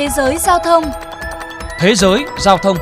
Thế giới giao thông Thế giới giao thông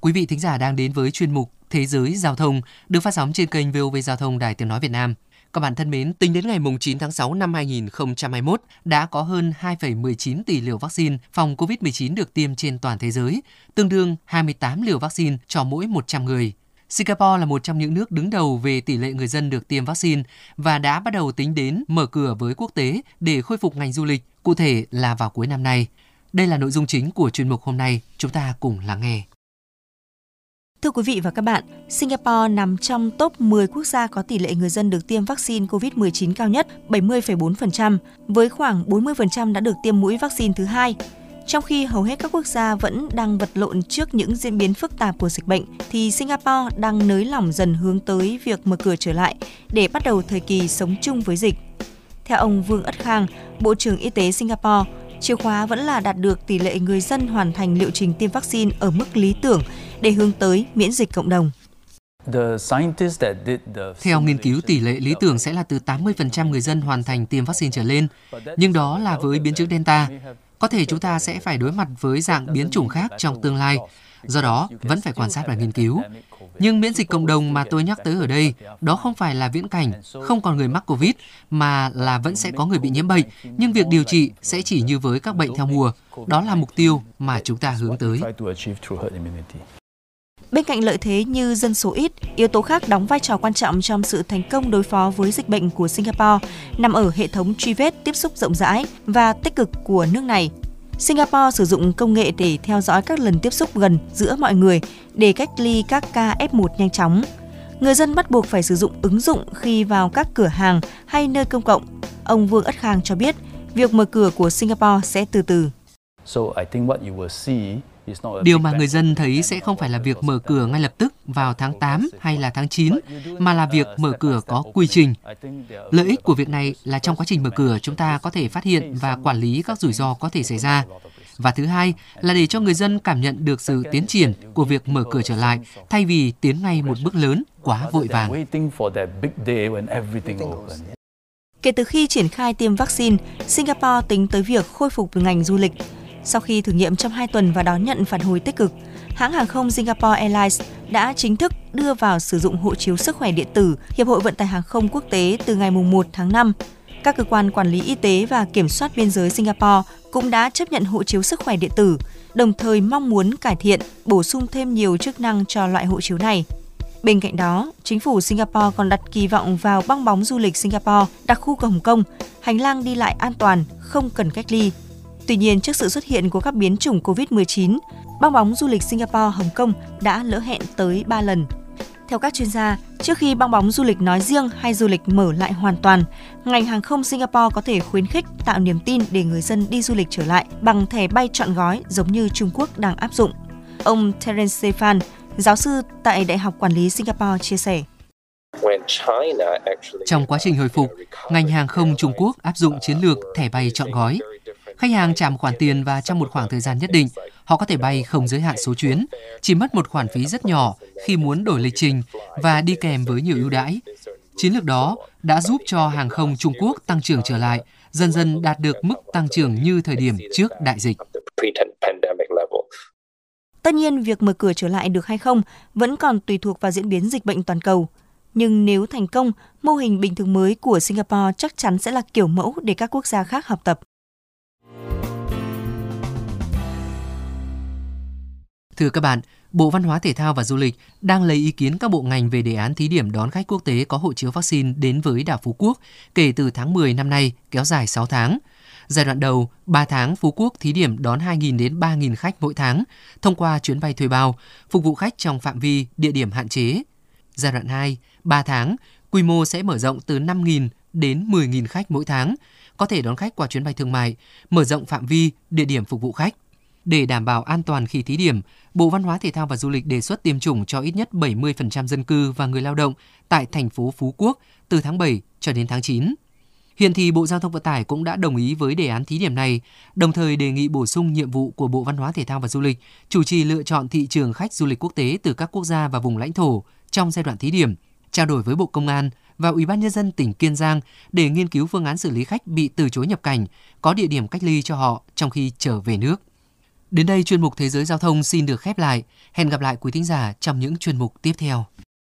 Quý vị thính giả đang đến với chuyên mục Thế giới giao thông được phát sóng trên kênh VOV Giao thông Đài Tiếng Nói Việt Nam. Các bạn thân mến, tính đến ngày 9 tháng 6 năm 2021, đã có hơn 2,19 tỷ liều vaccine phòng COVID-19 được tiêm trên toàn thế giới, tương đương 28 liều vaccine cho mỗi 100 người. Singapore là một trong những nước đứng đầu về tỷ lệ người dân được tiêm vaccine và đã bắt đầu tính đến mở cửa với quốc tế để khôi phục ngành du lịch, cụ thể là vào cuối năm nay. Đây là nội dung chính của chuyên mục hôm nay, chúng ta cùng lắng nghe. Thưa quý vị và các bạn, Singapore nằm trong top 10 quốc gia có tỷ lệ người dân được tiêm vaccine COVID-19 cao nhất, 70,4%, với khoảng 40% đã được tiêm mũi vaccine thứ hai. Trong khi hầu hết các quốc gia vẫn đang vật lộn trước những diễn biến phức tạp của dịch bệnh, thì Singapore đang nới lỏng dần hướng tới việc mở cửa trở lại để bắt đầu thời kỳ sống chung với dịch. Theo ông Vương Ất Khang, Bộ trưởng Y tế Singapore, chìa khóa vẫn là đạt được tỷ lệ người dân hoàn thành liệu trình tiêm vaccine ở mức lý tưởng để hướng tới miễn dịch cộng đồng. Theo nghiên cứu, tỷ lệ lý tưởng sẽ là từ 80% người dân hoàn thành tiêm vaccine trở lên, nhưng đó là với biến chứng Delta. Có thể chúng ta sẽ phải đối mặt với dạng biến chủng khác trong tương lai, do đó vẫn phải quan sát và nghiên cứu. Nhưng miễn dịch cộng đồng mà tôi nhắc tới ở đây, đó không phải là viễn cảnh, không còn người mắc Covid, mà là vẫn sẽ có người bị nhiễm bệnh, nhưng việc điều trị sẽ chỉ như với các bệnh theo mùa. Đó là mục tiêu mà chúng ta hướng tới. Bên cạnh lợi thế như dân số ít, yếu tố khác đóng vai trò quan trọng trong sự thành công đối phó với dịch bệnh của Singapore nằm ở hệ thống truy vết tiếp xúc rộng rãi và tích cực của nước này. Singapore sử dụng công nghệ để theo dõi các lần tiếp xúc gần giữa mọi người để cách ly các ca F1 nhanh chóng. Người dân bắt buộc phải sử dụng ứng dụng khi vào các cửa hàng hay nơi công cộng. Ông Vương Ất Khang cho biết, việc mở cửa của Singapore sẽ từ từ. So I think what you will see Điều mà người dân thấy sẽ không phải là việc mở cửa ngay lập tức vào tháng 8 hay là tháng 9, mà là việc mở cửa có quy trình. Lợi ích của việc này là trong quá trình mở cửa chúng ta có thể phát hiện và quản lý các rủi ro có thể xảy ra. Và thứ hai là để cho người dân cảm nhận được sự tiến triển của việc mở cửa trở lại thay vì tiến ngay một bước lớn quá vội vàng. Kể từ khi triển khai tiêm vaccine, Singapore tính tới việc khôi phục ngành du lịch sau khi thử nghiệm trong 2 tuần và đón nhận phản hồi tích cực, hãng hàng không Singapore Airlines đã chính thức đưa vào sử dụng hộ chiếu sức khỏe điện tử Hiệp hội Vận tải Hàng không Quốc tế từ ngày 1 tháng 5. Các cơ quan quản lý y tế và kiểm soát biên giới Singapore cũng đã chấp nhận hộ chiếu sức khỏe điện tử, đồng thời mong muốn cải thiện, bổ sung thêm nhiều chức năng cho loại hộ chiếu này. Bên cạnh đó, chính phủ Singapore còn đặt kỳ vọng vào băng bóng du lịch Singapore, đặc khu của Hồng Kông, hành lang đi lại an toàn, không cần cách ly, Tuy nhiên, trước sự xuất hiện của các biến chủng COVID-19, bong bóng du lịch Singapore Hồng Kông đã lỡ hẹn tới 3 lần. Theo các chuyên gia, trước khi bong bóng du lịch nói riêng hay du lịch mở lại hoàn toàn, ngành hàng không Singapore có thể khuyến khích tạo niềm tin để người dân đi du lịch trở lại bằng thẻ bay trọn gói giống như Trung Quốc đang áp dụng. Ông Terence Stefan, giáo sư tại Đại học Quản lý Singapore chia sẻ. Trong quá trình hồi phục, ngành hàng không Trung Quốc áp dụng chiến lược thẻ bay trọn gói Khách hàng trả một khoản tiền và trong một khoảng thời gian nhất định, họ có thể bay không giới hạn số chuyến, chỉ mất một khoản phí rất nhỏ khi muốn đổi lịch trình và đi kèm với nhiều ưu đãi. Chiến lược đó đã giúp cho hàng không Trung Quốc tăng trưởng trở lại, dần dần đạt được mức tăng trưởng như thời điểm trước đại dịch. Tất nhiên, việc mở cửa trở lại được hay không vẫn còn tùy thuộc vào diễn biến dịch bệnh toàn cầu. Nhưng nếu thành công, mô hình bình thường mới của Singapore chắc chắn sẽ là kiểu mẫu để các quốc gia khác học tập. Thưa các bạn, Bộ Văn hóa Thể thao và Du lịch đang lấy ý kiến các bộ ngành về đề án thí điểm đón khách quốc tế có hộ chiếu vaccine đến với đảo Phú Quốc kể từ tháng 10 năm nay, kéo dài 6 tháng. Giai đoạn đầu, 3 tháng Phú Quốc thí điểm đón 2.000 đến 3.000 khách mỗi tháng thông qua chuyến bay thuê bao, phục vụ khách trong phạm vi, địa điểm hạn chế. Giai đoạn 2, 3 tháng, quy mô sẽ mở rộng từ 5.000 đến 10.000 khách mỗi tháng, có thể đón khách qua chuyến bay thương mại, mở rộng phạm vi, địa điểm phục vụ khách. Để đảm bảo an toàn khi thí điểm, Bộ Văn hóa Thể thao và Du lịch đề xuất tiêm chủng cho ít nhất 70% dân cư và người lao động tại thành phố Phú Quốc từ tháng 7 cho đến tháng 9. Hiện thì Bộ Giao thông Vận tải cũng đã đồng ý với đề án thí điểm này, đồng thời đề nghị bổ sung nhiệm vụ của Bộ Văn hóa Thể thao và Du lịch chủ trì lựa chọn thị trường khách du lịch quốc tế từ các quốc gia và vùng lãnh thổ trong giai đoạn thí điểm, trao đổi với Bộ Công an và Ủy ban nhân dân tỉnh Kiên Giang để nghiên cứu phương án xử lý khách bị từ chối nhập cảnh, có địa điểm cách ly cho họ trong khi trở về nước. Đến đây chuyên mục Thế giới giao thông xin được khép lại. Hẹn gặp lại quý thính giả trong những chuyên mục tiếp theo.